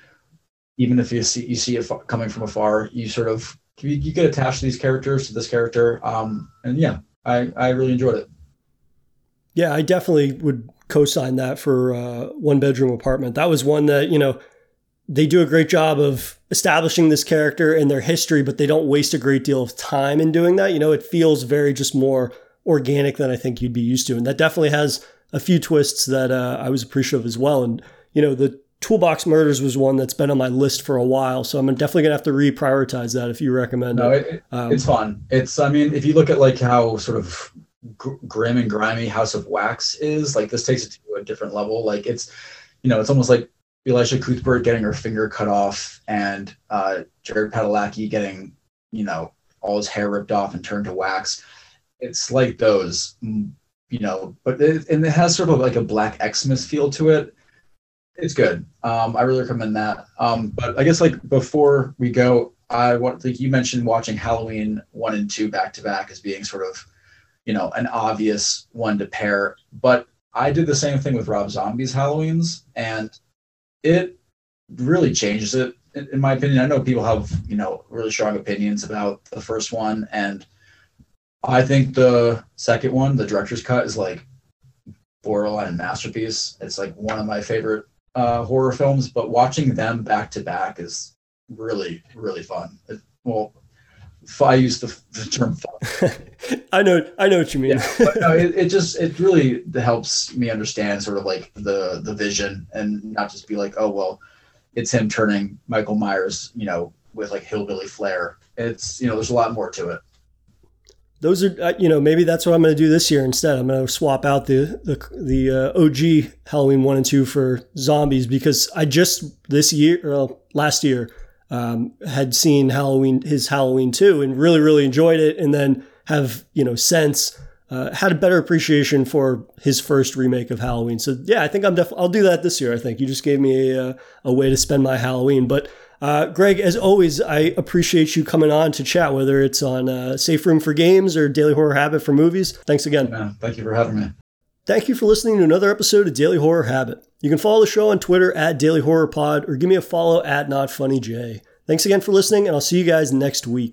even if you see you see it coming from afar, you sort of you, you get attached to these characters to this character, um, and yeah, I I really enjoyed it. Yeah, I definitely would co-sign that for uh, one bedroom apartment. That was one that you know they do a great job of establishing this character and their history, but they don't waste a great deal of time in doing that. You know, it feels very just more organic than I think you'd be used to. And that definitely has a few twists that uh, I was appreciative as well. And, you know, the Toolbox Murders was one that's been on my list for a while. So I'm definitely going to have to reprioritize that if you recommend no, it. it um, it's fun. It's, I mean, if you look at like how sort of grim and grimy House of Wax is, like this takes it to a different level. Like it's, you know, it's almost like Elisha Cuthbert getting her finger cut off and uh, Jared Padalecki getting, you know, all his hair ripped off and turned to wax. It's like those, you know, but it, and it has sort of like a Black Xmas feel to it. It's good. Um, I really recommend that. Um, but I guess like before we go, I want like you mentioned watching Halloween one and two back to back as being sort of, you know, an obvious one to pair. But I did the same thing with Rob Zombie's Halloween's, and it really changes it in my opinion. I know people have, you know, really strong opinions about the first one and I think the second one, the director's cut is like borderline masterpiece. It's like one of my favorite uh, horror films, but watching them back to back is really, really fun. It, well, I use the, the term fun. I know, I know what you mean. Yeah, no, it, it just it really helps me understand sort of like the the vision and not just be like, oh well, it's him turning Michael Myers, you know, with like hillbilly flair. It's you know, there's a lot more to it. Those are uh, you know maybe that's what I'm going to do this year instead. I'm going to swap out the the the uh, OG Halloween one and two for zombies because I just this year, well, last year um, had seen Halloween, his Halloween 2 and really, really enjoyed it. And then have, you know, since uh, had a better appreciation for his first remake of Halloween. So yeah, I think I'm definitely, I'll do that this year. I think you just gave me a, uh, a way to spend my Halloween. But uh, Greg, as always, I appreciate you coming on to chat, whether it's on uh, Safe Room for Games or Daily Horror Habit for Movies. Thanks again. Yeah, thank you for having me. Thank you for listening to another episode of Daily Horror Habit. You can follow the show on Twitter at Daily Horror Pod or give me a follow at Not Funny J. Thanks again for listening, and I'll see you guys next week.